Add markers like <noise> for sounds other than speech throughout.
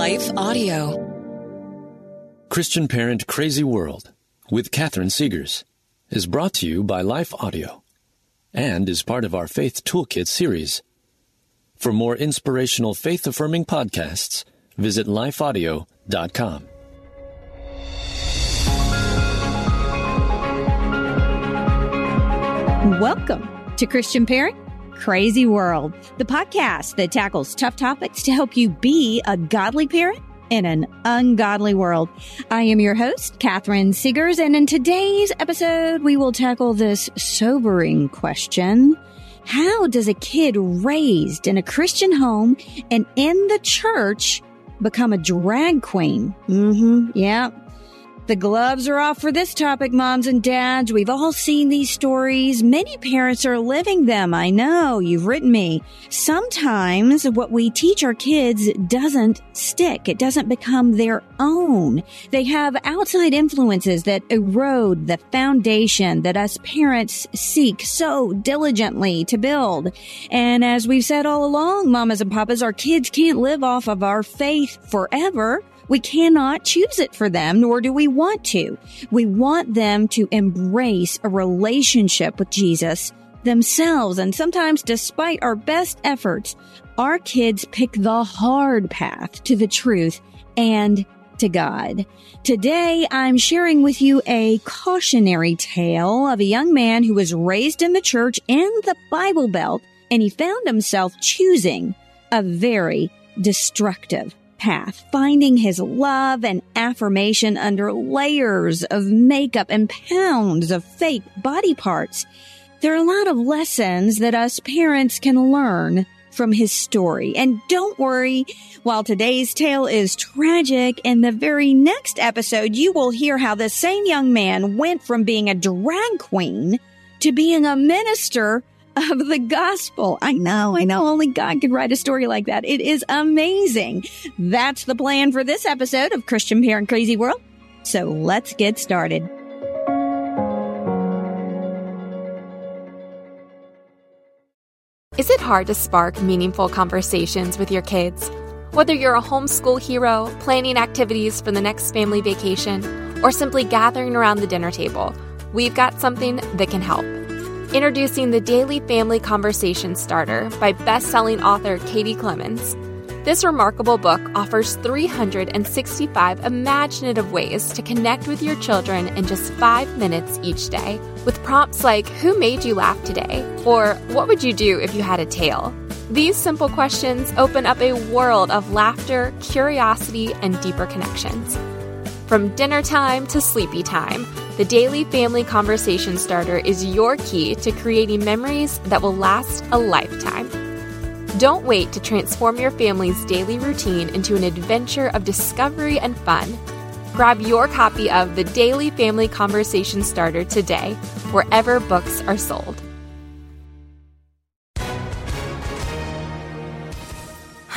Life Audio. Christian Parent Crazy World with Catherine Segars is brought to you by Life Audio and is part of our Faith Toolkit series. For more inspirational faith affirming podcasts, visit lifeaudio.com. Welcome to Christian Parent Crazy World, the podcast that tackles tough topics to help you be a godly parent in an ungodly world. I am your host, Catherine Segars, and in today's episode, we will tackle this sobering question. How does a kid raised in a Christian home and in the church become a drag queen? Mm-hmm. Yeah. The gloves are off for this topic, moms and dads. We've all seen these stories. Many parents are living them. I know you've written me. Sometimes what we teach our kids doesn't stick. It doesn't become their own. They have outside influences that erode the foundation that us parents seek so diligently to build. And as we've said all along, mamas and papas, our kids can't live off of our faith forever. We cannot choose it for them, nor do we want to. We want them to embrace a relationship with Jesus themselves. And sometimes, despite our best efforts, our kids pick the hard path to the truth and to God. Today, I'm sharing with you a cautionary tale of a young man who was raised in the church in the Bible Belt, and he found himself choosing a very destructive path, finding his love and affirmation under layers of makeup and pounds of fake body parts. There are a lot of lessons that us parents can learn from his story. And don't worry, while today's tale is tragic, in the very next episode, you will hear how the same young man went from being a drag queen to being a minister of the gospel. I know, I know only God could write a story like that. It is amazing. That's the plan for this episode of Christian Parent Crazy World. So let's get started. Is it hard to spark meaningful conversations with your kids? Whether you're a homeschool hero, planning activities for the next family vacation, or simply gathering around the dinner table, we've got something that can help. Introducing the Daily Family Conversation Starter by best-selling author Katie Clemens. This remarkable book offers 365 imaginative ways to connect with your children in just 5 minutes each day, with prompts like who made you laugh today or what would you do if you had a tail? These simple questions open up a world of laughter, curiosity, and deeper connections. From dinner time to sleepy time, the Daily Family Conversation Starter is your key to creating memories that will last a lifetime. Don't wait to transform your family's daily routine into an adventure of discovery and fun. Grab your copy of the Daily Family Conversation Starter today, wherever books are sold.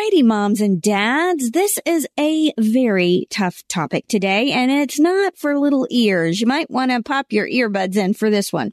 Alrighty, moms and dads, this is a very tough topic today, and it's not for little ears. You might want to pop your earbuds in for this one.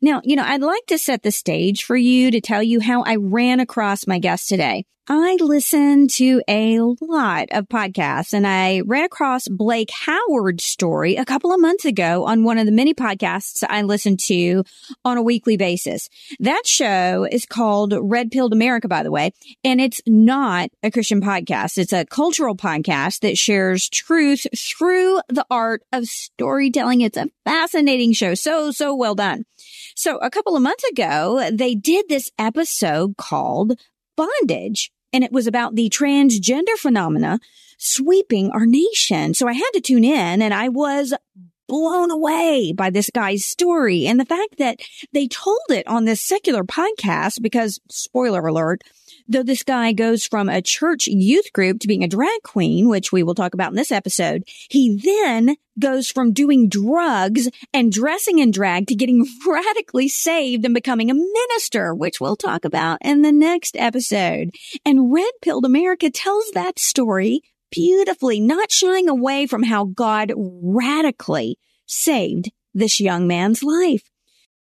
Now, you know, I'd like to set the stage for you to tell you how I ran across my guest today. I listen to a lot of podcasts and I ran across Blake Howard's story a couple of months ago on one of the many podcasts I listen to on a weekly basis. That show is called Red Pilled America, by the way, and it's not a Christian podcast. It's a cultural podcast that shares truth through the art of storytelling. It's a fascinating show. So, so well done. So a couple of months ago, they did this episode called Bondage and it was about the transgender phenomena sweeping our nation. So I had to tune in and I was blown away by this guy's story and the fact that they told it on this secular podcast because spoiler alert, though this guy goes from a church youth group to being a drag queen, which we will talk about in this episode, he then goes from doing drugs and dressing in drag to getting <laughs> radically saved and becoming a minister, which we'll talk about in the next episode. And Red Pilled America tells that story beautifully, not shying away from how God radically saved this young man's life.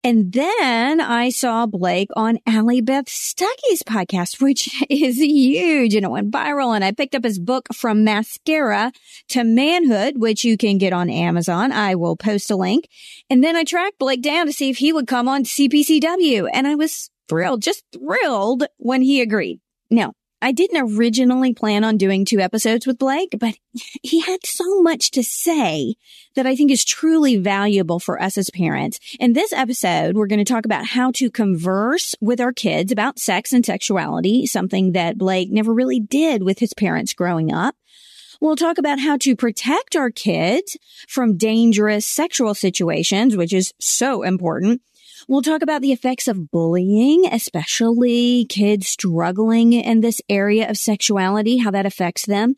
And then I saw Blake on Allie Beth Stuckey's podcast, which <laughs> is huge and it went viral. And I picked up his book from mascara to manhood, which you can get on Amazon. I will post a link. And then I tracked Blake down to see if he would come on CPCW. And I was thrilled, just thrilled when he agreed. Now, I didn't originally plan on doing two episodes with Blake, but he had so much to say that I think is truly valuable for us as parents. In this episode, we're going to talk about how to converse with our kids about sex and sexuality, something that Blake never really did with his parents growing up. We'll talk about how to protect our kids from dangerous sexual situations, which is so important. We'll talk about the effects of bullying, especially kids struggling in this area of sexuality, how that affects them.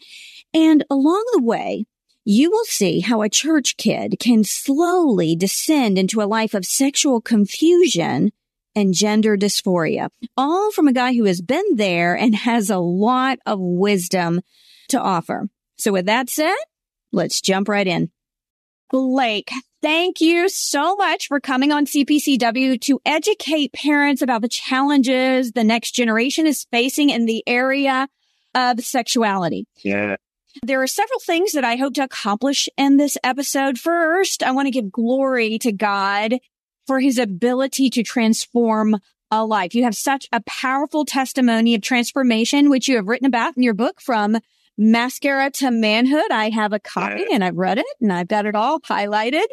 And along the way, you will see how a church kid can slowly descend into a life of sexual confusion and gender dysphoria, all from a guy who has been there and has a lot of wisdom to offer. So with that said, let's jump right in. Blake, thank you so much for coming on CPCW to educate parents about the challenges the next generation is facing in the area of sexuality. Yeah. There are several things that I hope to accomplish in this episode. First, I want to give glory to God for his ability to transform a life. You have such a powerful testimony of transformation, which you have written about in your book from Mascara to Manhood. I have a copy and I've read it and I've got it all highlighted.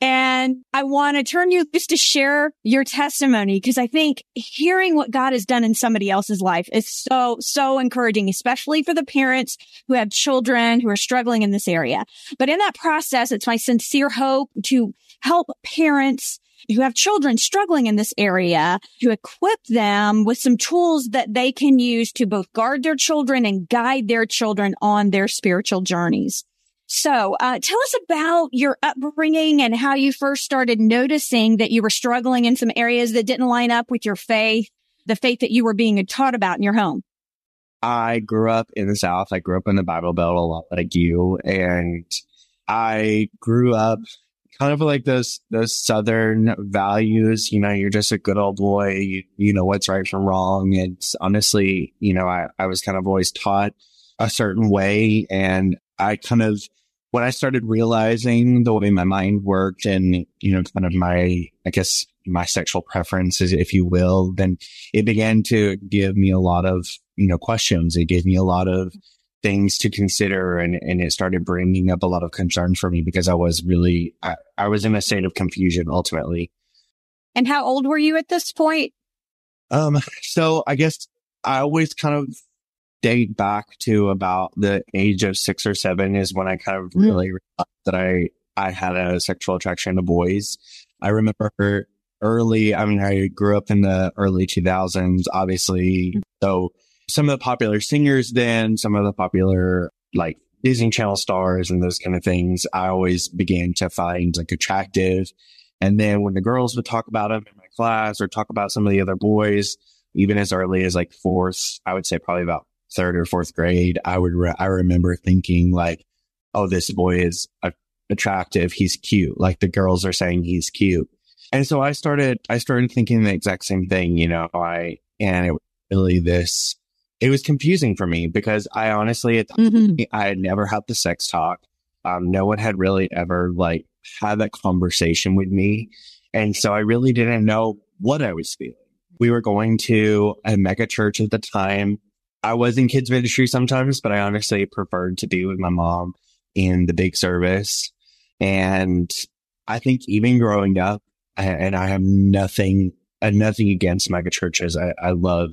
And I want to turn you just to share your testimony because I think hearing what God has done in somebody else's life is so, so encouraging, especially for the parents who have children who are struggling in this area. But in that process, it's my sincere hope to help parents who have children struggling in this area to equip them with some tools that they can use to both guard their children and guide their children on their spiritual journeys. So, uh, tell us about your upbringing and how you first started noticing that you were struggling in some areas that didn't line up with your faith, the faith that you were being taught about in your home. I grew up in the South. I grew up in the Bible Belt a lot like you. And I grew up kind of like those those southern values you know you're just a good old boy you, you know what's right from wrong. And honestly you know I, I was kind of always taught a certain way. And i kind of when i started realizing the way my mind worked and you know kind of my i guess my sexual preferences if you will then it began to give me a lot of you know questions. It gave me a lot of things to consider and, and it started bringing up a lot of concerns for me because I was really, I, I was in a state of confusion ultimately. And how old were you at this point? Um, so I guess I always kind of date back to about the age of six or seven is when I kind of mm. really realized that I, I had a sexual attraction to boys. I remember early, I mean, I grew up in the early 2000s, obviously. So some of the popular singers then, some of the popular like Disney Channel stars and those kind of things, I always began to find like attractive. And then when the girls would talk about them in my class or talk about some of the other boys, even as early as like fourth, I would say probably about third or fourth grade, I would, re- I remember thinking like, Oh, this boy is attractive. He's cute. Like the girls are saying he's cute. And so I started, I started thinking the exact same thing, you know, I, and it really this it was confusing for me because I honestly, mm-hmm. I had never had the sex talk. Um, no one had really ever like had that conversation with me. And so I really didn't know what I was feeling. We were going to a mega church at the time. I was in kids ministry sometimes, but I honestly preferred to be with my mom in the big service. And I think even growing up, and I have nothing, uh, nothing against mega churches. I, I love,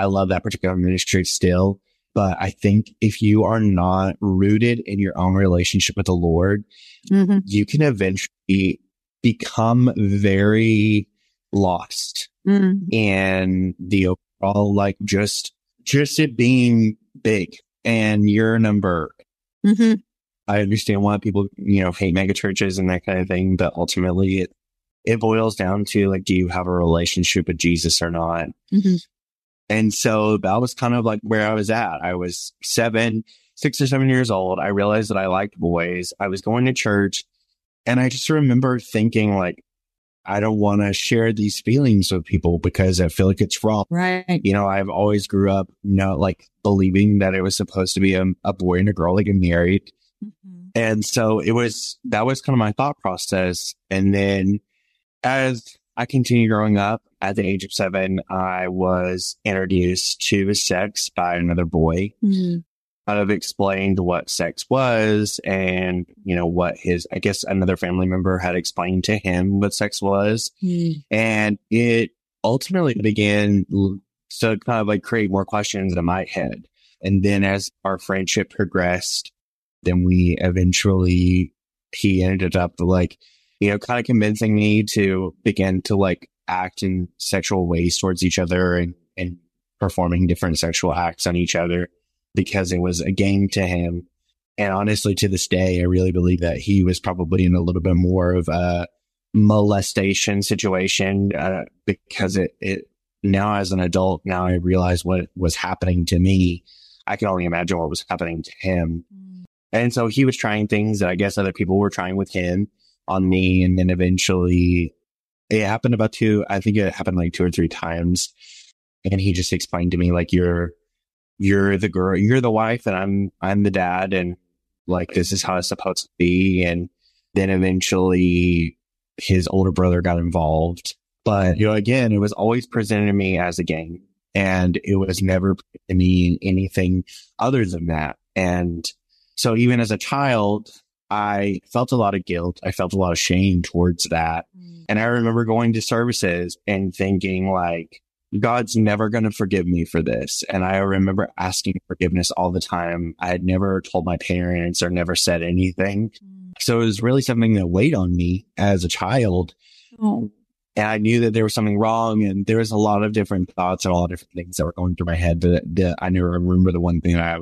I love that particular ministry still. But I think if you are not rooted in your own relationship with the Lord, mm-hmm. you can eventually become very lost mm-hmm. in the overall, like just, just it being big and your number. Mm-hmm. I understand why people, you know, hate mega churches and that kind of thing, but ultimately it, it boils down to like, do you have a relationship with Jesus or not? Mm-hmm. And so that was kind of like where I was at. I was seven, six or seven years old. I realized that I liked boys. I was going to church and I just remember thinking like, I don't want to share these feelings with people because I feel like it's wrong. Right. You know, I've always grew up, you know, like believing that it was supposed to be a, a boy and a girl that get married. Mm-hmm. And so it was, that was kind of my thought process. And then as I continued growing up, at the age of seven, I was introduced to sex by another boy. Mm-hmm. Kind of explained what sex was and, you know, what his, I guess another family member had explained to him what sex was. Mm-hmm. And it ultimately began to kind of like create more questions in my head. And then as our friendship progressed, then we eventually, he ended up like, you know, kind of convincing me to begin to like act in sexual ways towards each other and, and performing different sexual acts on each other because it was a game to him. And honestly, to this day, I really believe that he was probably in a little bit more of a molestation situation uh, because it, it now as an adult, now I realize what was happening to me. I can only imagine what was happening to him. Mm. And so he was trying things that I guess other people were trying with him on me. And then eventually it happened about two, I think it happened like two or three times. And he just explained to me, like, you're, you're the girl, you're the wife and I'm, I'm the dad. And like, this is how it's supposed to be. And then eventually his older brother got involved. But, you know, again, it was always presented to me as a game and it was never to me anything other than that. And so even as a child, I felt a lot of guilt. I felt a lot of shame towards that. Mm. And I remember going to services and thinking like, God's never going to forgive me for this. And I remember asking forgiveness all the time. I had never told my parents or never said anything. Mm. So it was really something that weighed on me as a child. Oh. And I knew that there was something wrong and there was a lot of different thoughts and a lot of different things that were going through my head. But the, I never remember the one thing I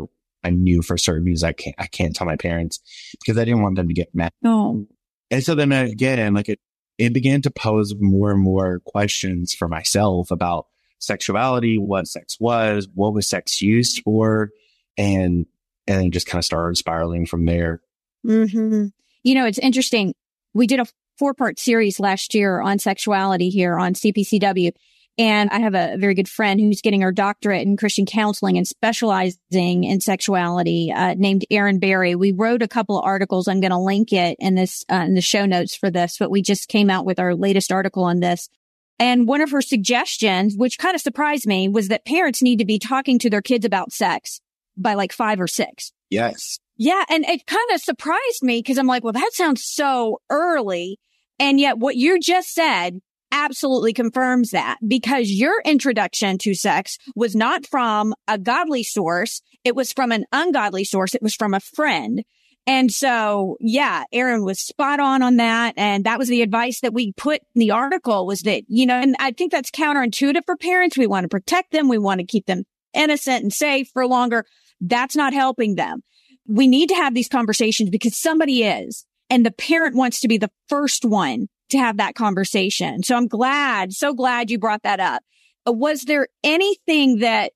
I knew for certain is I can't, I can't tell my parents because I didn't want them to get mad. No. And so then again, like it, it began to pose more and more questions for myself about sexuality, what sex was, what was sex used for, and and just kind of started spiraling from there. Mm-hmm. You know, it's interesting. We did a four part series last year on sexuality here on CPCW, and I have a very good friend who's getting her doctorate in Christian counseling and specializing in sexuality, uh, named Erin Berry. We wrote a couple of articles. I'm going to link it in this, uh, in the show notes for this, but we just came out with our latest article on this. And one of her suggestions, which kind of surprised me, was that parents need to be talking to their kids about sex by like five or six. Yes. Yeah. And it kind of surprised me because I'm like, well, that sounds so early. And yet what you just said absolutely confirms that because your introduction to sex was not from a godly source. It was from an ungodly source. It was from a friend. And so, yeah, Erin was spot on on that. And that was the advice that we put in the article was that, you know, and I think that's counterintuitive for parents. We want to protect them. We want to keep them innocent and safe for longer. That's not helping them. We need to have these conversations because somebody is and the parent wants to be the first one to have that conversation. So I'm glad, so glad you brought that up. Uh, was there anything that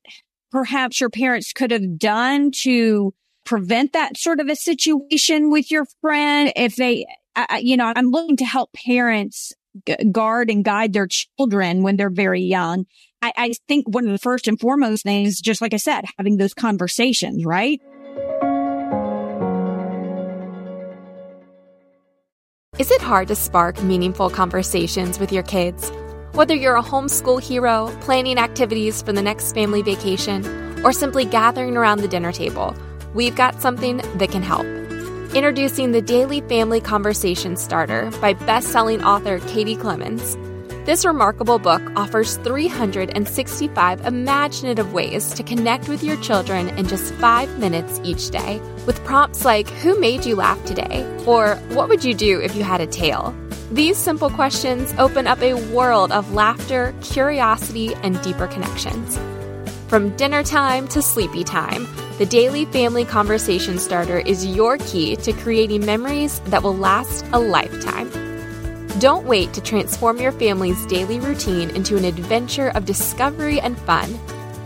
perhaps your parents could have done to prevent that sort of a situation with your friend? If they, I, you know, I'm looking to help parents guard and guide their children when they're very young. I, I think one of the first and foremost things, just like I said, having those conversations, right? Is it hard to spark meaningful conversations with your kids? Whether you're a homeschool hero, planning activities for the next family vacation, or simply gathering around the dinner table, we've got something that can help. Introducing the Daily Family Conversation Starter by best-selling author Katie Clemens. This remarkable book offers 365 imaginative ways to connect with your children in just five minutes each day, with prompts like Who made you laugh today? or What would you do if you had a tail? These simple questions open up a world of laughter, curiosity, and deeper connections. From dinner time to sleepy time, the Daily Family Conversation Starter is your key to creating memories that will last a lifetime. Don't wait to transform your family's daily routine into an adventure of discovery and fun.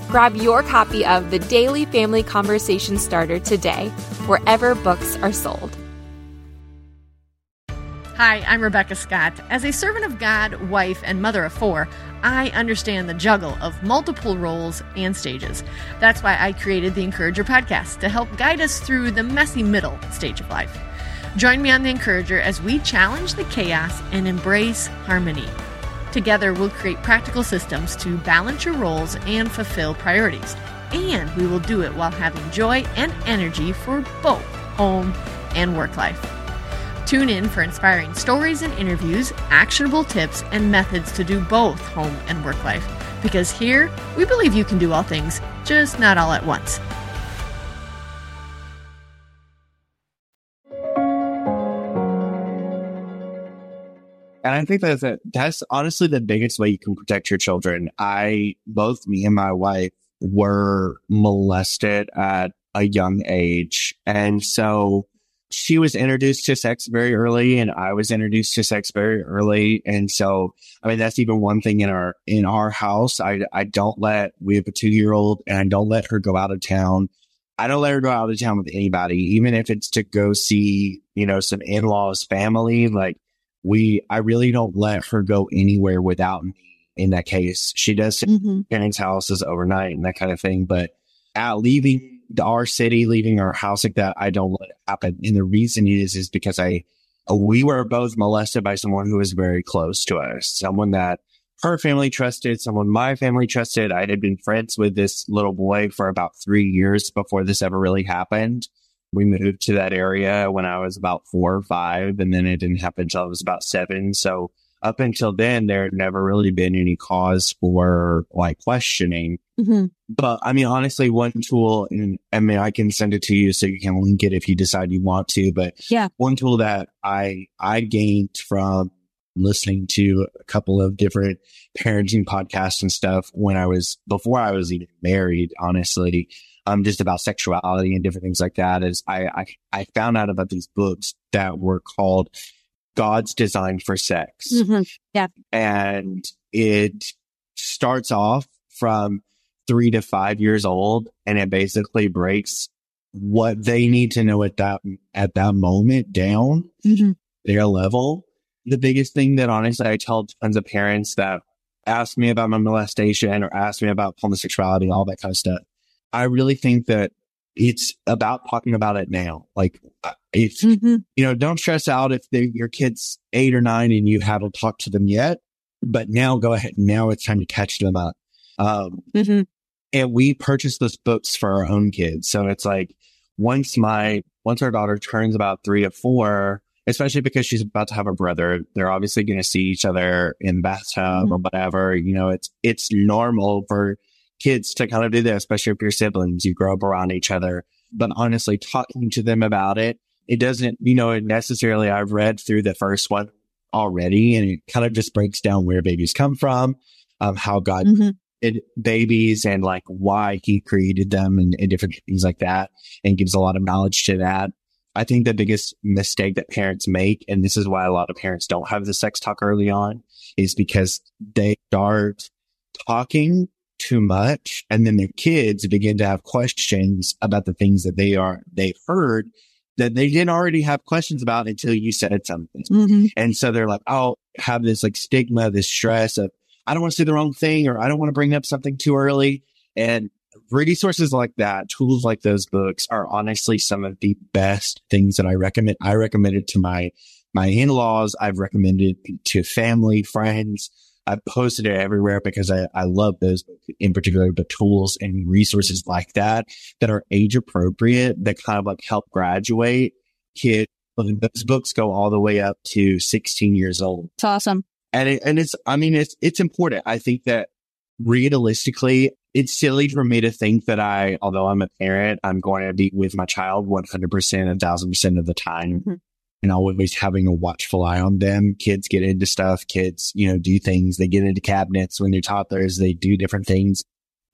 Grab your copy of the Daily Family Conversation Starter today, wherever books are sold. Hi, I'm Rebecca Scott. As a servant of God, wife, and mother of four, I understand the juggle of multiple roles and stages. That's why I created the Encourager podcast to help guide us through the messy middle stage of life. Join me on the Encourager as we challenge the chaos and embrace harmony. Together, we'll create practical systems to balance your roles and fulfill priorities. And we will do it while having joy and energy for both home and work life. Tune in for inspiring stories and interviews, actionable tips, and methods to do both home and work life. Because here, we believe you can do all things, just not all at once. I think that's a, that's honestly the biggest way you can protect your children. I both me and my wife were molested at a young age, and so she was introduced to sex very early, and I was introduced to sex very early, and so I mean that's even one thing in our in our house. I I don't let we have a two year old, and I don't let her go out of town. I don't let her go out of town with anybody, even if it's to go see, you know, some in laws family. Like we, I really don't let her go anywhere without me. In that case, she does Mm-hmm. parents' houses overnight and that kind of thing. But at leaving our city, leaving our house like that, I don't let it happen. And the reason is, is because I, we were both molested by someone who was very close to us, someone that her family trusted, someone my family trusted. I had been friends with this little boy for about three years before this ever really happened. We moved to that area when I was about four or five, and then it didn't happen until I was about seven. So up until then, there had never really been any cause for like questioning. Mm-hmm. But I mean, honestly, one tool, and I mean, I can send it to you so you can link it if you decide you want to. But Yeah. one tool that I I gained from listening to a couple of different parenting podcasts and stuff when I was before I was even married, honestly, um, just about sexuality and different things like that. Is I I, I found out about these books that were called God's Design for Sex Mm-hmm. and it starts off from three to five years old and it basically breaks what they need to know at that at that moment down Mm-hmm. their level the biggest thing that honestly i tell tons of parents that ask me about my molestation or ask me about homosexuality all that kind of stuff i really think that it's about talking about it now like uh, if Mm-hmm. you know, don't stress out if your kid's eight or nine and you haven't talked to them yet. But now go ahead. Now it's time to catch them up. Um, Mm-hmm. and we purchased those books for our own kids. So it's like once my, once our daughter turns about three or four, especially because she's about to have a brother, they're obviously going to see each other in the bathtub or whatever. You know, it's, it's normal for kids to kind of do that, especially if you're siblings, you grow up around each other. But honestly, talking to them about it, it doesn't, you know, necessarily I've read through the first one already and it kind of just breaks down where babies come from, um, how God Mm-hmm. created babies and like why he created them and, and different things like that and gives a lot of knowledge to that. I think the biggest mistake that parents make, and this is why a lot of parents don't have the sex talk early on, is because they start talking too much and then their kids begin to have questions about the things that they are, they've heard that they didn't already have questions about until you said something. Mm-hmm. And so they're like, I'll have this like stigma, this stress of, I don't want to say the wrong thing or I don't want to bring up something too early. And resources like that, tools like those books are honestly some of the best things that I recommend. I recommend it to my, my in-laws. I've recommended to family, friends. I've posted it everywhere because I, I love those in particular, the tools and resources like that that are age appropriate that kind of like help graduate kids. Those books go all the way up to 16 years old. It's awesome. And it, and it's, I mean, it's, it's important. I think that realistically, it's silly for me to think that I, although I'm a parent, I'm going to be with my child 100%, a thousand percent of the time. Mm-hmm. And always having a watchful eye on them. Kids get into stuff. Kids, you know, do things. They get into cabinets when they're toddlers. They do different things.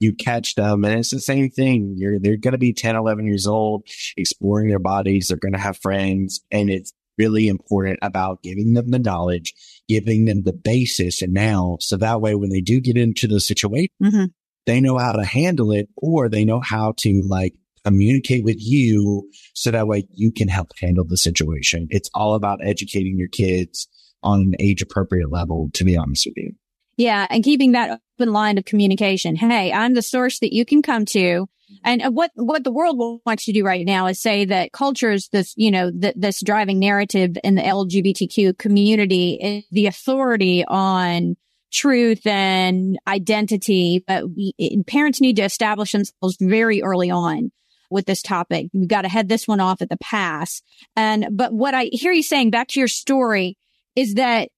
You catch them and it's the same thing. You're, they're going to be 10, 11 years old, exploring their bodies. They're going to have friends and it's really important about giving them the knowledge, giving them the basis and now. So that way, when they do get into the situation, mm-hmm. they know how to handle it or they know how to like communicate with you. So that way you can help handle the situation. It's all about educating your kids on an age appropriate level, to be honest with you. Yeah. And keeping that open line of communication. Hey, I'm the source that you can come to. And uh, what, what the world wants to do right now is say that culture is this, you know, th- this driving narrative in the LGBTQ community is the authority on truth and identity. But we, parents need to establish themselves very early on with this topic. You've got to head this one off at the pass. And, but what I hear you saying back to your story is that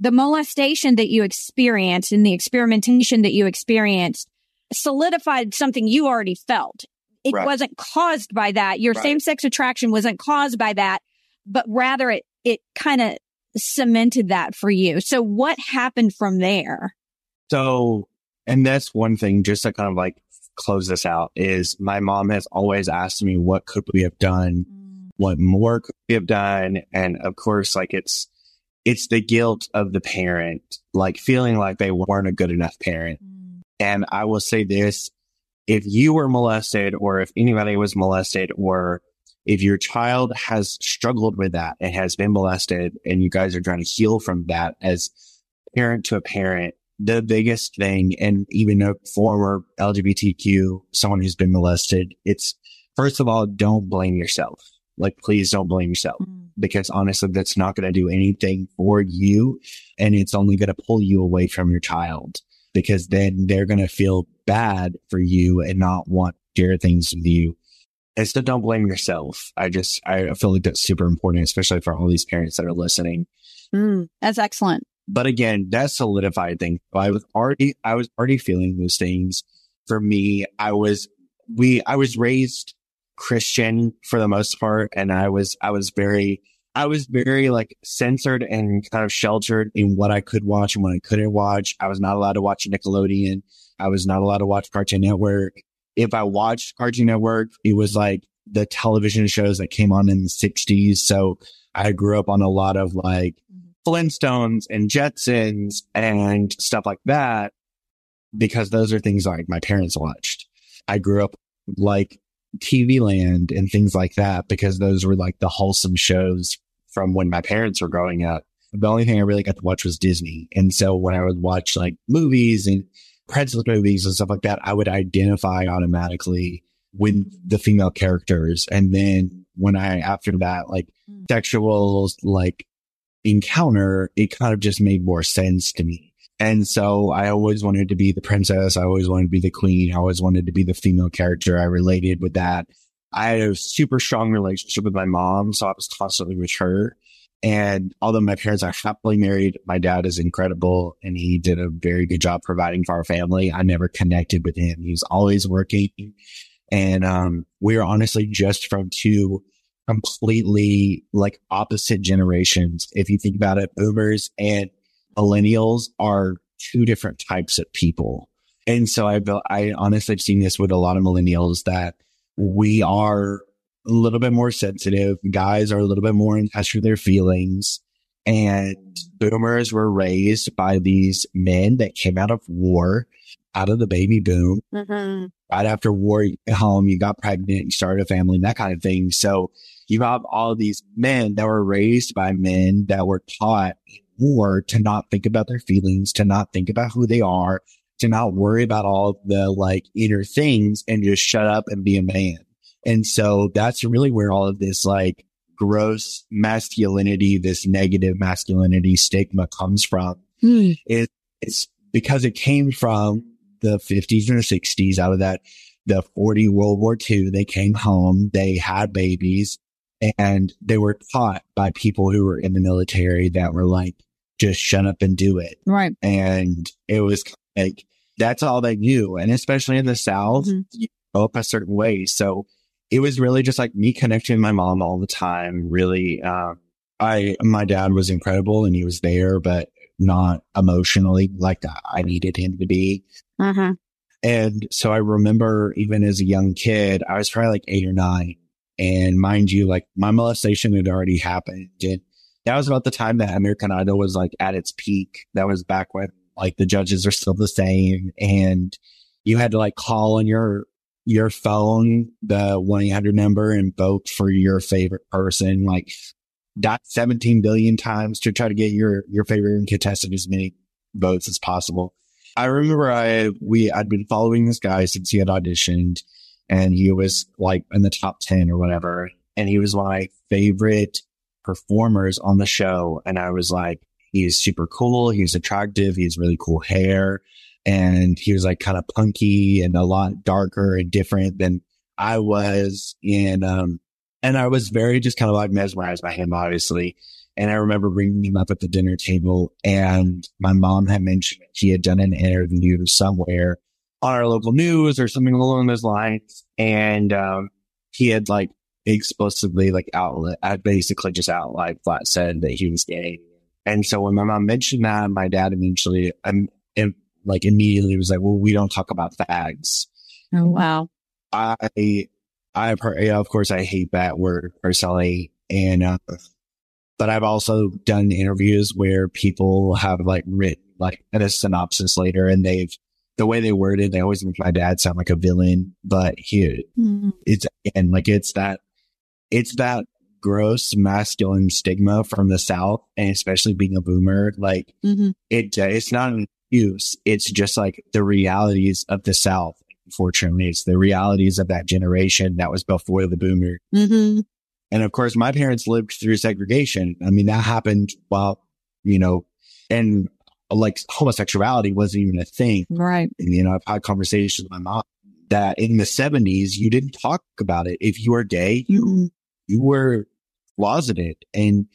the molestation that you experienced and the experimentation that you experienced solidified something you already felt. It right. wasn't caused by that. Your right. same sex attraction wasn't caused by that, but rather it, it kind of cemented that for you. So what happened from there? So, and that's one thing just to kind of like close this out is my mom has always asked me, what could we have done? Mm. What more could we have done? And of course, like it's, it's the guilt of the parent, like feeling like they weren't a good enough parent. Mm. And I will say this, if you were molested or if anybody was molested or if your child has struggled with that and has been molested and you guys are trying to heal from that as parent to a parent, the biggest thing, and even a former LGBTQ, someone who's been molested, it's first of all, don't blame yourself. Like, please don't blame yourself mm. because honestly, that's not going to do anything for you. And it's only going to pull you away from your child because then they're going to feel bad for you and not want to share things with you. And so don't blame yourself. I just, I feel like that's super important, especially for all these parents that are listening. Mm, that's excellent. But again, that solidified thing. I was already, I was already feeling those things. For me, I was, we, I was raised Christian for the most part. And I was, I was very, I was very like censored and kind of sheltered in what I could watch and what I couldn't watch. I was not allowed to watch Nickelodeon. I was not allowed to watch Cartoon Network. If I watched Cartoon Network, it was like the television shows that came on in the 60s. So I grew up on a lot of like Flintstones and Jetsons and stuff like that because those are things like my parents watched. I grew up like TV Land and things like that because those were like the wholesome shows from when my parents were growing up. The only thing I really got to watch was Disney. And so when I would watch like movies and Princess movies and stuff like that, I would identify automatically with the female characters. And then when I, after that, like hmm. sexual, like encounter, it kind of just made more sense to me. And so I always wanted to be the princess. I always wanted to be the queen. I always wanted to be the female character. I related with that. I had a super strong relationship with my mom. So I was constantly with her. And although my parents are happily married, my dad is incredible and he did a very good job providing for our family. I never connected with him. He was always working. And um, we are honestly just from two completely like opposite generations. If you think about it, boomers and millennials are two different types of people. And so I, I honestly have seen this with a lot of millennials that we are a little bit more sensitive. Guys are a little bit more in touch with their feelings. And boomers were raised by these men that came out of war, out of the baby boom. Mm-hmm. Right after war, home, you got pregnant, you started a family, that kind of thing. So you have all these men that were raised by men that were taught more to not think about their feelings, to not think about who they are, to not worry about all the like inner things and just shut up and be a man. And so that's really where all of this like gross masculinity, this negative masculinity stigma comes from. Hmm. It, it's because it came from the 50s and the 60s out of that, the 40 World War II. They came home, they had babies and they were taught by people who were in the military that were like, just shut up and do it. Right. And it was like, that's all they knew. And especially in the South, Mhm. you grow up a certain way. So it was really just like me connecting with my mom all the time. Really, um, I, my dad was incredible and he was there, but not emotionally like I needed him to be. Uh-huh. And so I remember even as a young kid, I was probably like eight or nine. And mind you, like my molestation had already happened. And that was about the time that American Idol was like at its peak. That was back when like the judges are still the same and you had to like call on your, your phone, the 1-800 number and vote for your favorite person, like dot 17 billion times to try to get your, your favorite contestant as many votes as possible. I remember I, we, I'd been following this guy since he had auditioned and he was like in the top 10 or whatever. And he was my favorite performers on the show. And I was like, he's super cool. He's attractive. He's really cool hair. And he was like kind of punky and a lot darker and different than I was. And, um, and I was very just kind of like mesmerized by him, obviously. And I remember bringing him up at the dinner table and my mom had mentioned he had done an interview somewhere on our local news or something along those lines. And, um, he had like explicitly like outlet, I basically just out like flat said that he was gay. And so when my mom mentioned that, my dad eventually, um, im- like immediately was like, well, we don't talk about fags. Oh, wow. I, I've heard, yeah, of course, I hate that word personally. And, uh, but I've also done interviews where people have like written like a synopsis later and they've, the way they worded, they always make my dad sound like a villain, but he, Mhm. it's again, like it's that, it's that gross masculine stigma from the South and especially being a boomer. Like Mhm. it, it's not an excuse. It's just like the realities of the South. Unfortunately, it's the realities of that generation that was before the boomer. Mhm. And of course, my parents lived through segregation. I mean, that happened while, you know, and like homosexuality wasn't even a thing. Right. And, you know, I've had conversations with my mom that in the seventies, you didn't talk about it. If you were gay, you, Mm-mm. you were closeted and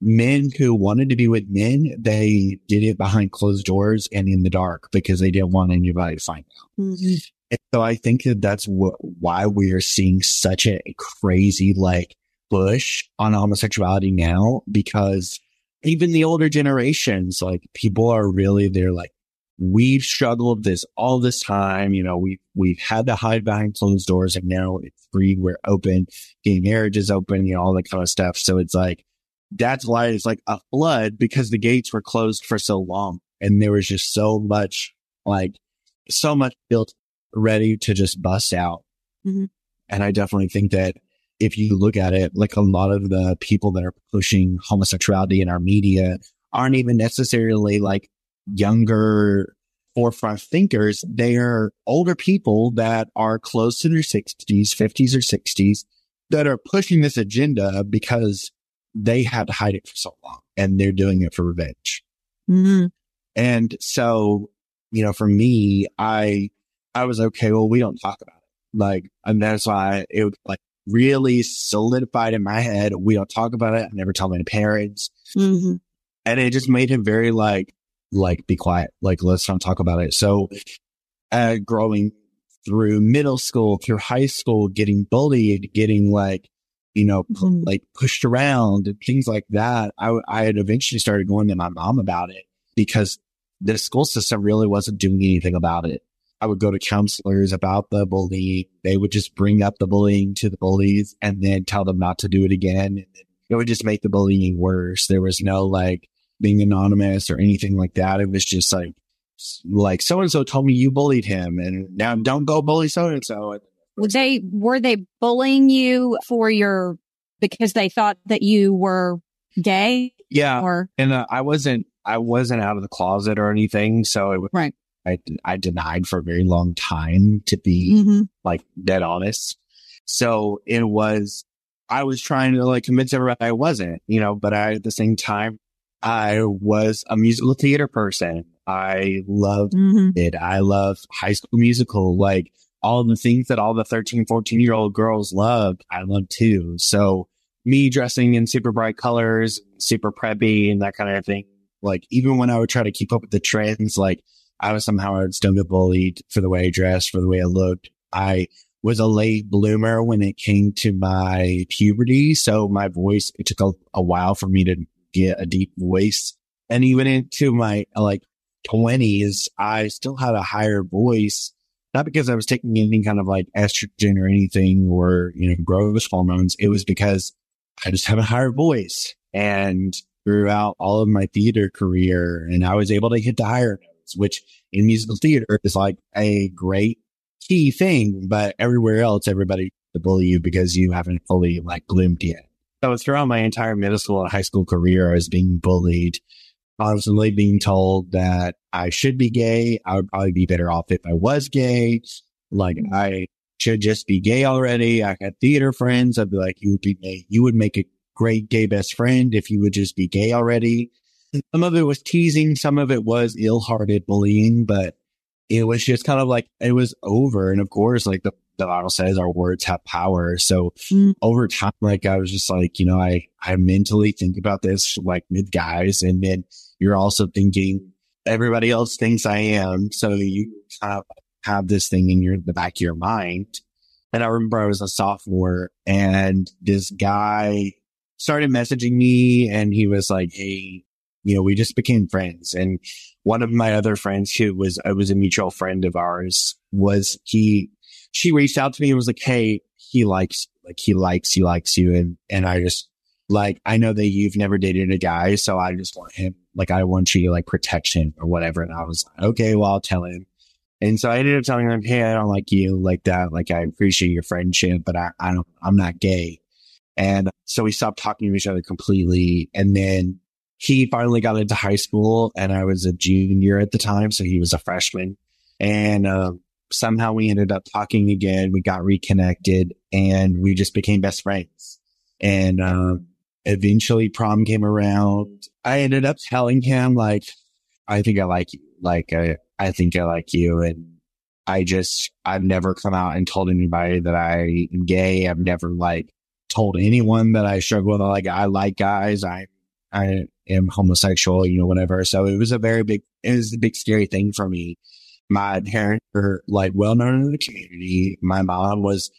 men who wanted to be with men, they did it behind closed doors and in the dark because they didn't want anybody to find out. Mhm. And so I think that that's wh- why we are seeing such a crazy like push on homosexuality now because even the older generations, like people are really, they're like, we've struggled this all this time. You know, we, we've had to hide behind closed doors and now it's free. We're open. Gay marriage is open, you know, all that kind of stuff. So it's like, that's why it's like a flood because the gates were closed for so long and there was just so much like so much built ready to just bust out. Mhm. And I definitely think that if you look at it, like a lot of the people that are pushing homosexuality in our media aren't even necessarily like younger forefront thinkers. They are older people that are close to their sixties, fifties or sixties that are pushing this agenda because they had to hide it for so long and they're doing it for revenge. Mhm. And so, you know, for me, I, I was okay. Well, we don't talk about it. Like, and that's why it was like really solidified in my head. We don't talk about it. I never tell my parents. Mhm. And it just made him very like, like, be quiet. Like, let's not talk about it. So, uh, growing through middle school, through high school, getting bullied, getting like, you know, Mhm. like pushed around and things like that. I, I had eventually started going to my mom about it because the school system really wasn't doing anything about it. I would go to counselors about the bullying. They would just bring up the bullying to the bullies and then tell them not to do it again. It would just make the bullying worse. There was no like being anonymous or anything like that. It was just like, like so and so told me you bullied him and now don't go bully so and so. Were they were they bullying you for your because they thought that you were gay Yeah. or And uh, I wasn't, I wasn't out of the closet or anything. So it was, right. I, I denied for a very long time to be Mm-hmm. like dead honest. So it was, I was trying to like convince everybody I wasn't, you know, but I, at the same time, I was a musical theater person. I loved Mm-hmm. it. I love high school musical, like all the things that all the 13, 14 year old girls loved. I love too. So me dressing in super bright colors, super preppy and that kind of thing. Like even when I would try to keep up with the trends, like I was somehow still get bullied for the way I dressed, for the way I looked. I was a late bloomer when it came to my puberty. So my voice, it took a, a while for me to get a deep voice. And even into my like twenties, I still had a higher voice, not because I was taking any kind of like estrogen or anything or, you know, growth hormones. It was because I just have a higher voice and throughout all of my theater career and I was able to hit the higher which in musical theater is like a great key thing, but everywhere else, everybody to bully you because you haven't fully like bloomed yet. So throughout my entire middle school and high school career, I was being bullied, constantly being told that I should be gay. I would probably be better off if I was gay. Like mm. I should just be gay already. I had theater friends. I'd be like, you would be, you would make a great gay best friend if you would just be gay already. Some of it was teasing. Some of it was ill-hearted bullying, but it was just kind of like it was over. And of course, like the, the Bible says, our words have power. So Mm. over time, like I was just like, you know, I, I mentally think about this like with guys. And then you're also thinking everybody else thinks I am. So you kind of have this thing in your, the back of your mind. And I remember I was a sophomore and this guy started messaging me and he was like, Hey, you know, we just became friends. And one of my other friends who was, I was a mutual friend of ours was he, she reached out to me and was like, Hey, he likes, like, he likes, he likes you. And, and I just like, I know that you've never dated a guy. So I just want him, like, I want you like protection or whatever. And I was like, okay, well, I'll tell him. And so I ended up telling him, Hey, I don't like you like that. Like, I appreciate your friendship, but I, I don't, I'm not gay. And so we stopped talking to each other completely. And then he finally got into high school and I was a junior at the time. So he was a freshman and, um, somehow we ended up talking again. We got reconnected and we just became best friends. And, um, eventually prom came around. I ended up telling him like, I think I like you. Like, I, I think I like you. And I just, I've never come out and told anybody that I am gay. I've never like told anyone that I struggle with. Like, I like guys. I, I am homosexual, you know, whatever. So it was a very big, it was a big scary thing for me. My parents were like well known in the community. My mom was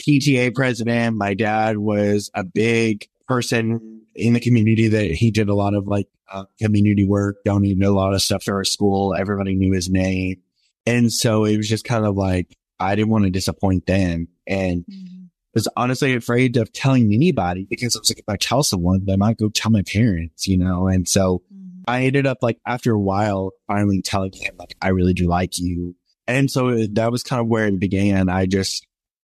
PTA president. My dad was a big person in the community that he did a lot of like uh, community work, donated a lot of stuff to our school. Everybody knew his name. And so it was just kind of like, I didn't want to disappoint them. And was honestly afraid of telling anybody because I was like, if I tell someone, they might go tell my parents, you know? And so mm-hmm. I ended up like after a while finally telling him like, I really do like you. And so uh, that was kind of where it began. I just,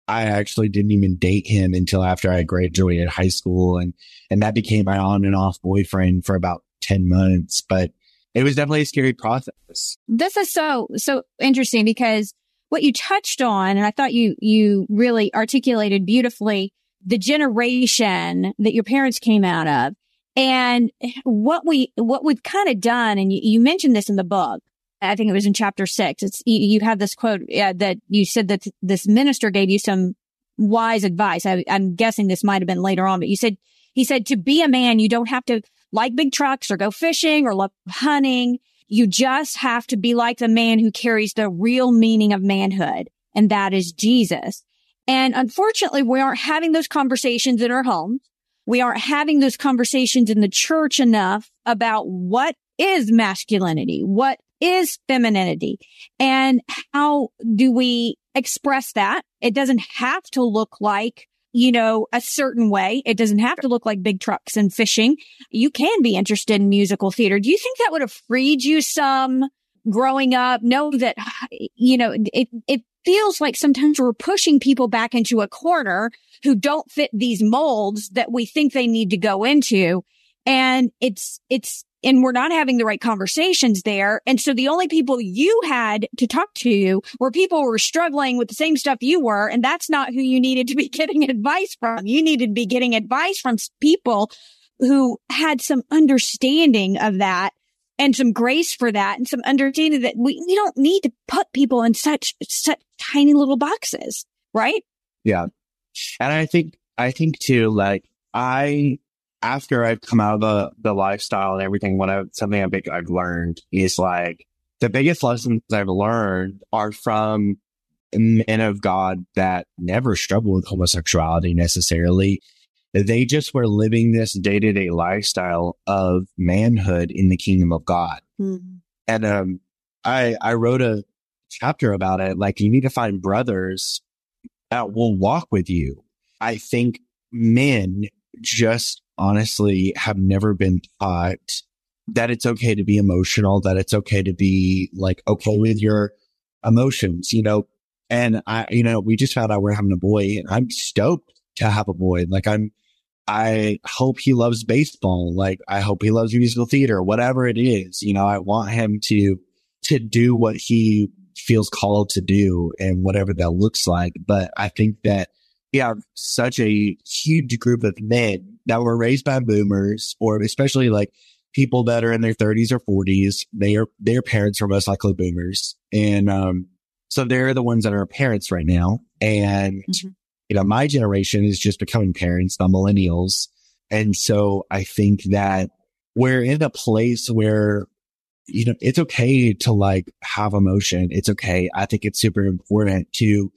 I actually didn't even date him until after I graduated high school and, and that became my on and off boyfriend for about 10 months, but it was definitely a scary process. This is so, so interesting because what you touched on, and I thought you, you really articulated beautifully the generation that your parents came out of and what we, what we've kind of done. And you, you mentioned this in the book. I think it was in chapter six. It's, you, you have this quote uh, that you said that this minister gave you some wise advice. I, I'm guessing this might have been later on, but you said, he said, to be a man, you don't have to like big trucks or go fishing or love hunting. You just have to be like the man who carries the real meaning of manhood. And that is Jesus. And unfortunately, we aren't having those conversations in our homes. We aren't having those conversations in the church enough about what is masculinity? What is femininity? And how do we express that? It doesn't have to look like you know, a certain way. It doesn't have to look like big trucks and fishing. You can be interested in musical theater. Do you think that would have freed you some growing up? Know that, <sighs> you know, it, it feels like sometimes we're pushing people back into a corner who don't fit these molds that we think they need to go into. And it's, it's and we're not having the right conversations there. And so the only people you had to talk to were people who were struggling with the same stuff you were. And that's not who you needed to be <laughs> getting advice from. You needed to be getting advice from people who had some understanding of that and some grace for that and some understanding that we, we don't need to put people in such, such tiny little boxes, right? Yeah. And I think, I think too, like I, after I've come out of the, the lifestyle and everything, what I, something I think I've learned is like the biggest lessons I've learned are from men of God that never struggled with homosexuality necessarily. They just were living this day to day lifestyle of manhood in the kingdom of God. Mm-hmm. And, um, I, I wrote a chapter about it. Like you need to find brothers that will walk with you. I think men just honestly have never been taught that it's okay to be emotional, that it's okay to be like okay with your emotions, you know. And I, you know, we just found out we're having a boy and I'm stoked to have a boy. Like I'm, I hope he loves baseball. Like I hope he loves musical theater, whatever it is. You know, I want him to, to do what he feels called to do and whatever that looks like. But I think that we have such a huge group of men that were raised by boomers or especially like people that are in their 30s or 40s. They are, their parents are most likely boomers. And, um, so they're the ones that are parents right now. And, mm-hmm. you know, my generation is just becoming parents, the millennials. And so I think that we're in a place where, you know, it's okay to like have emotion. It's okay. I think it's super important to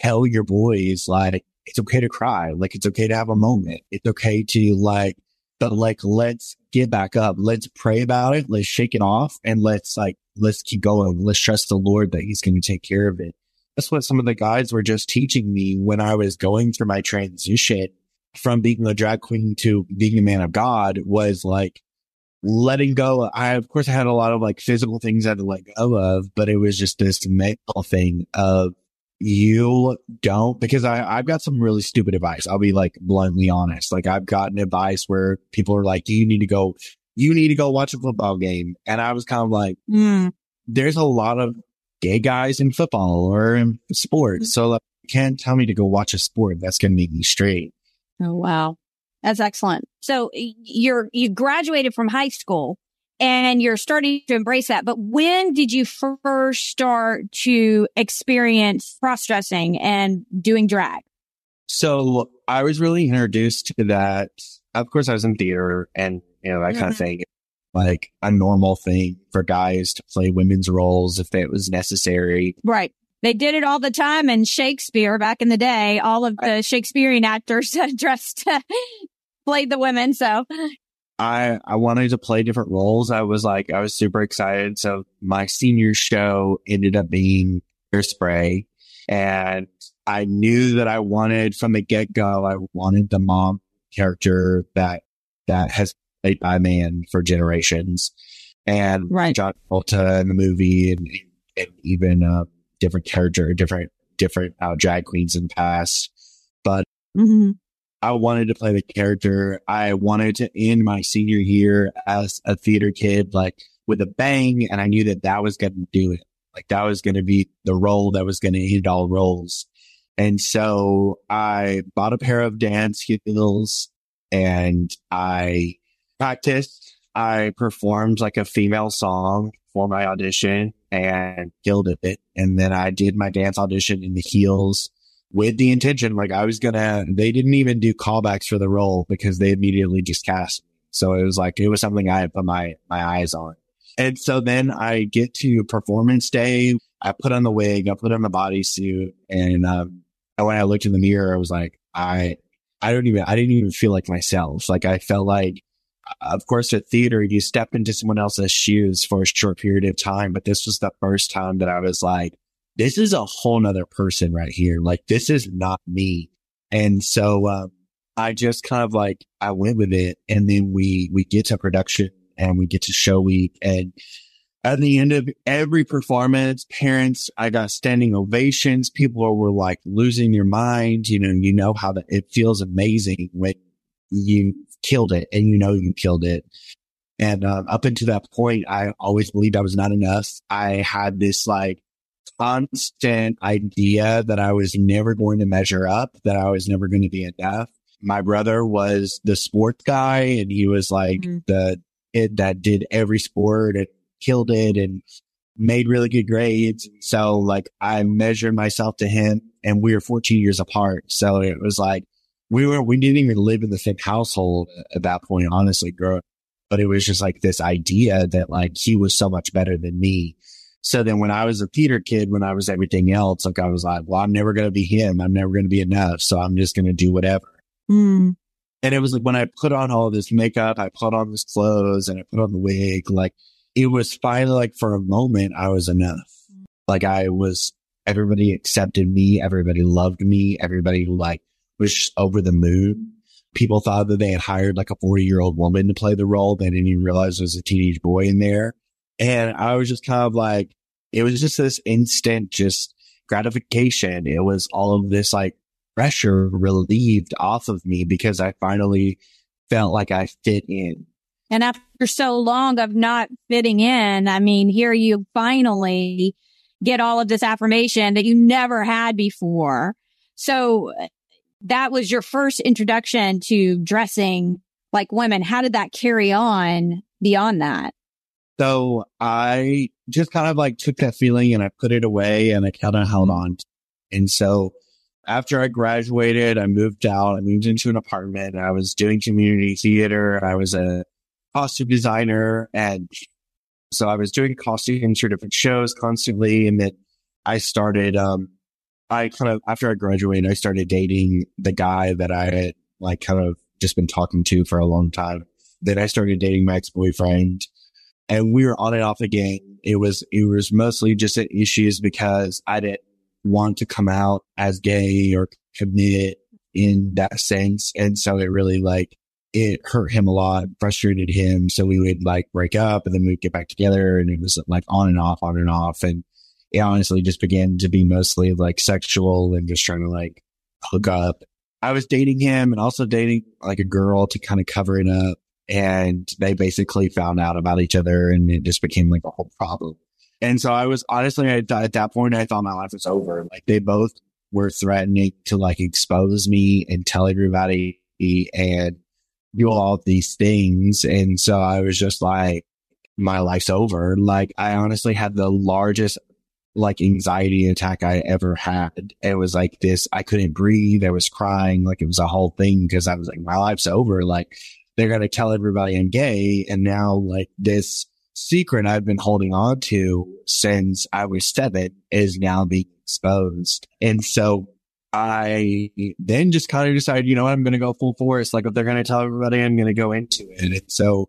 tell your boys like, it's okay to cry. Like it's okay to have a moment. It's okay to like, but like, let's get back up. Let's pray about it. Let's shake it off and let's like, let's keep going. Let's trust the Lord that he's going to take care of it. That's what some of the guys were just teaching me when I was going through my transition from being a drag queen to being a man of God was like letting go. I, of course, I had a lot of like physical things I had to let go of, but it was just this mental thing of you don't because I, I've got some really stupid advice. I'll be like bluntly honest. Like I've gotten advice where people are like, you need to go, you need to go watch a football game. And I was kind of like, mm. there's a lot of gay guys in football or in sports. So like, you can't tell me to go watch a sport that's going to make me straight. Oh, wow. That's excellent. So you're, you graduated from high school and you're starting to embrace that. But when did you first start to experience cross dressing and doing drag? So I was really introduced to that. Of course, I was in theater and, you know, that mm-hmm. kind of thing. Like a normal thing for guys to play women's roles if it was necessary. Right. They did it all the time in Shakespeare back in the day. All of the Shakespearean actors <laughs> dressed, played the women. So I, I wanted to play different roles. I was like, I was super excited. So my senior show ended up being Hairspray. And I knew that I wanted from the get go, I wanted the mom character that, that has played by man for generations. And right. John Travolta in the movie and, and even, uh, different character, different, different, uh, drag queens in the past. But mm-hmm. I wanted to play the character. I wanted to end my senior year as a theater kid, like with a bang. And I knew that that was going to do it. Like that was going to be the role that was going to hit all roles. And so I bought a pair of dance heels and I practiced. I performed like a female song for my audition and killed it. And then I did my dance audition in the heels with the intention, like I was gonna, they didn't even do callbacks for the role because they immediately just cast. Me. So it was like, it was something I had put my, my eyes on. And so then I get to performance day. I put on the wig, I put on the bodysuit and, um, and when I looked in the mirror, I was like, I, I don't even, I didn't even feel like myself. Like I felt like, of course, at theater, you step into someone else's shoes for a short period of time. But this was the first time that I was like, this is a whole nother person right here. Like this is not me. And so, um, I just kind of like, I went with it. And then we, we get to production and we get to show week. And at the end of every performance, parents, I got standing ovations. People were like losing their mind. You know, you know how that it feels amazing when you killed it and you know you killed it. And um, up until that point, I always believed I was not enough. I had this like constant idea that I was never going to measure up, that I was never going to be enough. My brother was the sports guy and he was like mm-hmm. the it that did every sport and killed it and made really good grades. So like I measured myself to him and we were 14 years apart. So it was like we were, we didn't even live in the same household at that point, honestly, growing. But it was just like this idea that like he was so much better than me. So then when I was a theater kid, when I was everything else, like I was like, well, I'm never going to be him. I'm never going to be enough. So I'm just going to do whatever. Mm. And it was like when I put on all this makeup, I put on this clothes and I put on the wig, like it was finally like for a moment, I was enough. Like I was, everybody accepted me. Everybody loved me. Everybody like was just over the moon. People thought that they had hired like a 40 year old woman to play the role. They didn't even realize there was a teenage boy in there. And I was just kind of like, it was just this instant, just gratification. It was all of this like pressure relieved off of me because I finally felt like I fit in. And after so long of not fitting in, I mean, here you finally get all of this affirmation that you never had before. So uh, that was your first introduction to dressing like women. How did that carry on beyond that? So I just kind of like took that feeling and I put it away and I kind of held on. And so after I graduated, I moved out. I moved into an apartment. I was doing community theater. I was a costume designer. And so I was doing costumes for different shows constantly. And then I started, um, I kind of, after I graduated, I started dating the guy that I had like kind of just been talking to for a long time. Then I started dating my ex-boyfriend and we were on and off again. It was, it was mostly just issues because I didn't want to come out as gay or commit in that sense. And so it really like, it hurt him a lot, frustrated him. So we would like break up and then we'd get back together and it was like on and off, on and off. And it honestly just began to be mostly like sexual and just trying to like hook up. I was dating him and also dating like a girl to kind of cover it up. And they basically found out about each other and it just became like a whole problem. And so I was honestly at, at that point, I thought my life was over. Like they both were threatening to like expose me and tell everybody and do all these things. And so I was just like, my life's over. Like I honestly had the largest like anxiety attack I ever had. It was like this, I couldn't breathe. I was crying. Like it was a whole thing because I was like, my life's over. Like they're going to tell everybody I'm gay. And now like this secret I've been holding on to since I was seven is now being exposed. And so I then just kind of decided, you know what, I'm going to go full force. Like if they're going to tell everybody, I'm going to go into it. And so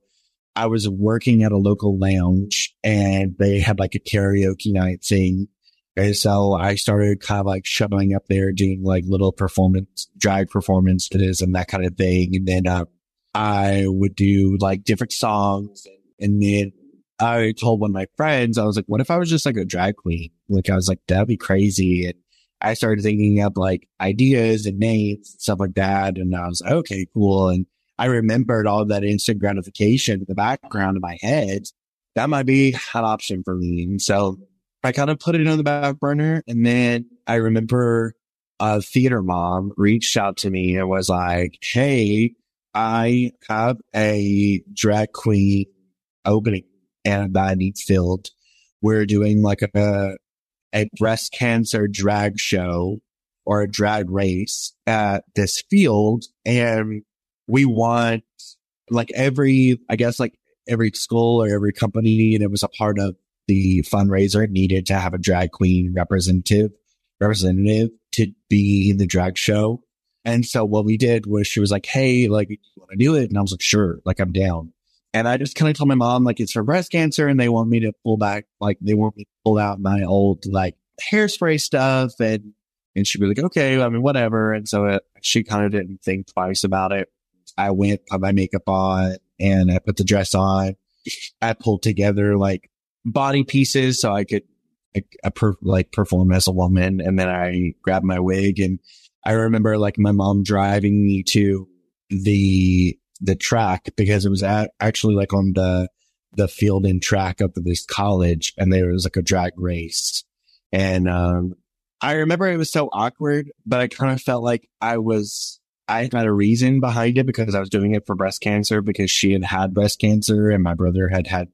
I was working at a local lounge and they had like a karaoke night thing. And so I started kind of like showing up there doing like little performance, drag performances and that kind of thing. And then, uh, I would do like different songs. And then I told one of my friends, I was like, what if I was just like a drag queen? Like I was like, that'd be crazy. And I started thinking up like ideas and names and stuff like that. And I was like, okay, cool. And I remembered all that instant gratification in the background of my head. That might be an option for me. And so I kind of put it on the back burner. And then I remember a theater mom reached out to me and was like, Hey, I have a drag queen opening and I need filled. We're doing like a, a breast cancer drag show or a drag race at this field. And we want like every, I guess like every school or every company that was a part of the fundraiser needed to have a drag queen representative, representative to be in the drag show. And so what we did was she was like, Hey, like, you want to do it? And I was like, sure, like I'm down. And I just kind of told my mom, like, it's for breast cancer and they want me to pull back, like they want me to pull out my old, like hairspray stuff. And, and she'd be like, okay, I mean, whatever. And so it, she kind of didn't think twice about it. I went, put my makeup on and I put the dress on. I pulled together like body pieces so I could like, per, like perform as a woman. And then I grabbed my wig and I remember like my mom driving me to the the track because it was at, actually like on the, the field and track up at this college and there was like a drag race. And, um, I remember it was so awkward, but I kind of felt like I was, I had a reason behind it because I was doing it for breast cancer because she had had breast cancer and my brother had had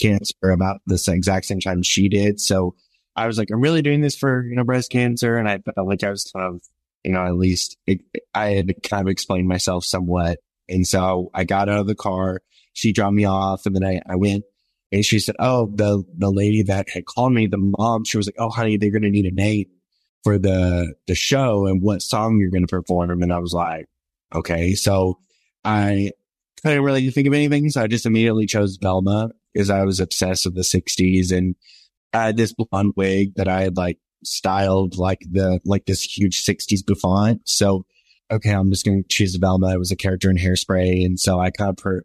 cancer about the exact same time she did. So I was like, I'm really doing this for, you know, breast cancer. And I felt like I was kind of, you know, at least it, I had kind of explained myself somewhat. And so I got out of the car. She dropped me off and then I, I went and she said, Oh, the, the lady that had called me, the mom, she was like, Oh, honey, they're going to need a name for the, the show and what song you're going to perform. And I was like, okay. So I couldn't really think of anything. So I just immediately chose Velma because I was obsessed with the sixties and I had this blonde wig that I had like styled like the, like this huge sixties bouffant. So, okay, I'm just going to choose Velma. It was a character in hairspray. And so I kind of, per-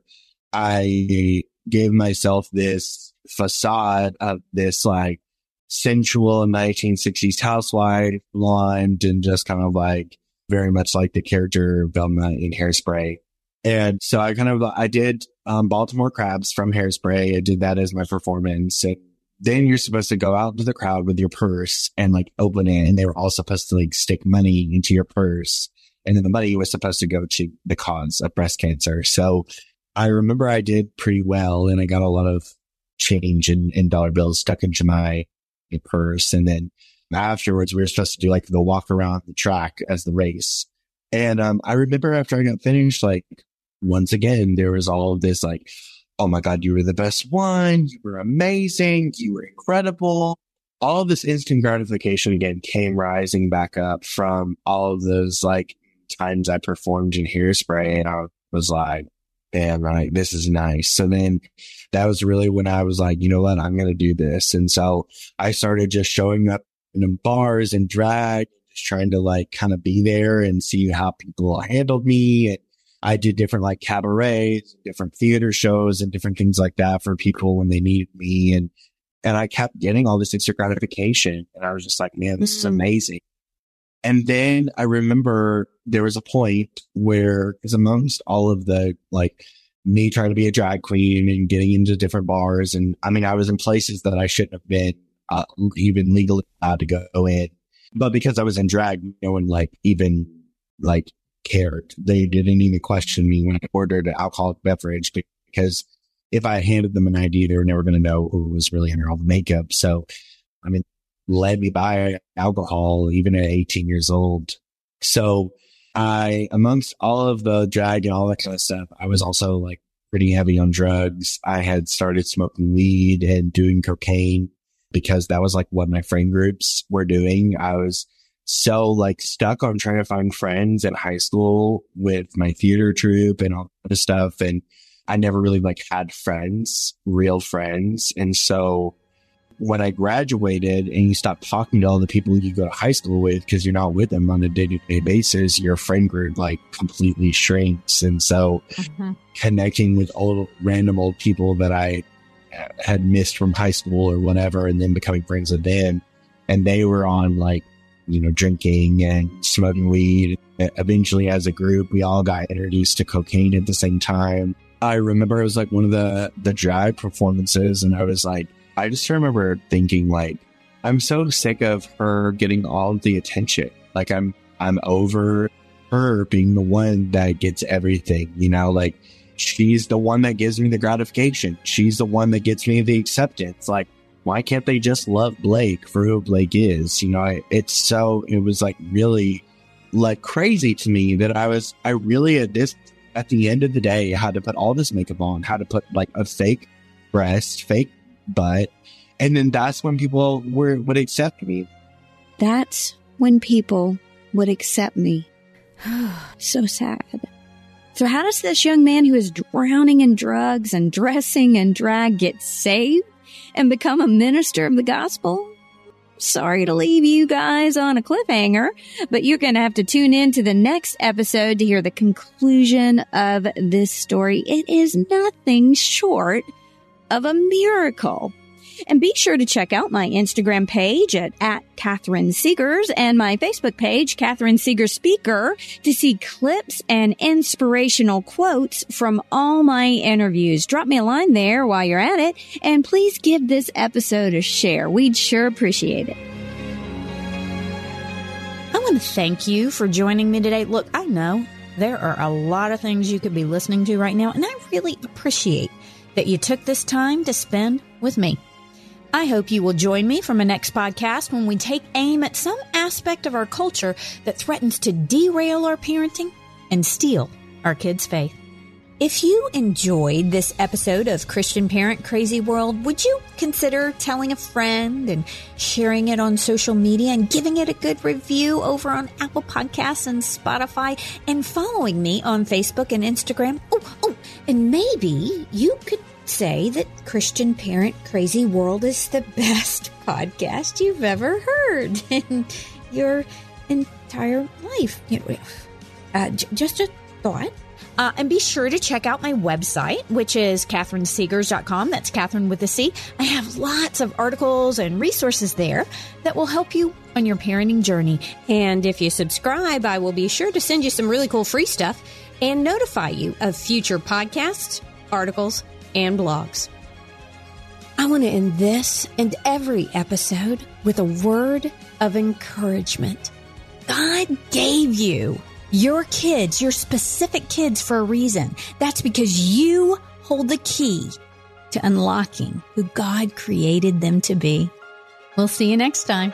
I gave myself this facade of this like sensual 1960s housewife, blonde, and just kind of like very much like the character Velma in Hairspray. And so I kind of, I did um, Baltimore Crabs from Hairspray. I did that as my performance. And then you're supposed to go out into the crowd with your purse and like open it. And they were all supposed to like stick money into your purse. And then the money was supposed to go to the cause of breast cancer. So I remember I did pretty well and I got a lot of change in dollar bills stuck into my purse. And then afterwards, we were supposed to do like the walk around the track as the race. And, um, I remember after I got finished, like once again, there was all of this like, Oh my God, you were the best one. You were amazing. You were incredible. All this instant gratification again came rising back up from all of those like times I performed in hairspray. And I was like, damn, like this is nice. So then that was really when I was like, you know what? I'm going to do this. And so I started just showing up in bars and drag, just trying to like kind of be there and see how people handled me. And I did different like cabarets, different theater shows and different things like that for people when they needed me. And, and I kept getting all this instant gratification. And I was just like, man, this mm-hmm. is amazing. And then I remember there was a point where, because amongst all of the like me trying to be a drag queen and getting into different bars, and I mean, I was in places that I shouldn't have been uh, even legally allowed to go in, but because I was in drag, no one like even like cared. They didn't even question me when I ordered an alcoholic beverage because if I handed them an ID, they were never going to know who was really under all the makeup. So, I mean, let me buy alcohol even at 18 years old. So I, amongst all of the drag and all that kind of stuff, I was also like pretty heavy on drugs. I had started smoking weed and doing cocaine because that was like what my friend groups were doing. I was so like stuck on trying to find friends in high school with my theater troupe and all that stuff. And I never really like had friends, real friends. And so when I graduated and you stop talking to all the people you go to high school with because you're not with them on a day to day basis, your friend group like completely shrinks. And so mm-hmm. connecting with old random old people that I had missed from high school or whatever, and then becoming friends with them. And they were on like, you know, drinking and smoking weed. Eventually, as a group, we all got introduced to cocaine at the same time. I remember it was like one of the, the drag performances and I was like, I just remember thinking like, I'm so sick of her getting all the attention. Like I'm, I'm over her being the one that gets everything, you know, like she's the one that gives me the gratification. She's the one that gets me the acceptance. Like, why can't they just love Blake for who Blake is? You know, I, it's so, it was like really like crazy to me that I was, I really at this, at the end of the day, had to put all this makeup on, had to put like a fake breast, fake butt. and then that's when people were would accept me. That's when people would accept me. <sighs> so sad. So how does this young man who is drowning in drugs and dressing in drag get saved and become a minister of the gospel? Sorry to leave you guys on a cliffhanger, but you're going to have to tune in to the next episode to hear the conclusion of this story. It is nothing short of a miracle. And be sure to check out my Instagram page at, at Catherine Segars and my Facebook page, Catherine Segars Speaker, to see clips and inspirational quotes from all my interviews. Drop me a line there while you're at it, and please give this episode a share. We'd sure appreciate it. I want to thank you for joining me today. Look, I know there are a lot of things you could be listening to right now, and I really appreciate that you took this time to spend with me. I hope you will join me for my next podcast when we take aim at some aspect of our culture that threatens to derail our parenting and steal our kids' faith. If you enjoyed this episode of Christian Parent Crazy World, would you consider telling a friend and sharing it on social media and giving it a good review over on Apple Podcasts and Spotify and following me on Facebook and Instagram? Oh, oh, and maybe you could say that Christian Parent Crazy World is the <laughs> best podcast you've ever heard in your entire life. Uh, just a thought. Uh, and be sure to check out my website, which is catherinesegars.com. That's Catherine with a C. I have lots of articles and resources there that will help you on your parenting journey. And if you subscribe, I will be sure to send you some really cool free stuff and notify you of future podcasts, articles, and blogs. I want to end this and every episode with a word of encouragement. God gave you your kids, your specific kids for a reason. That's because you hold the key to unlocking who God created them to be. We'll see you next time.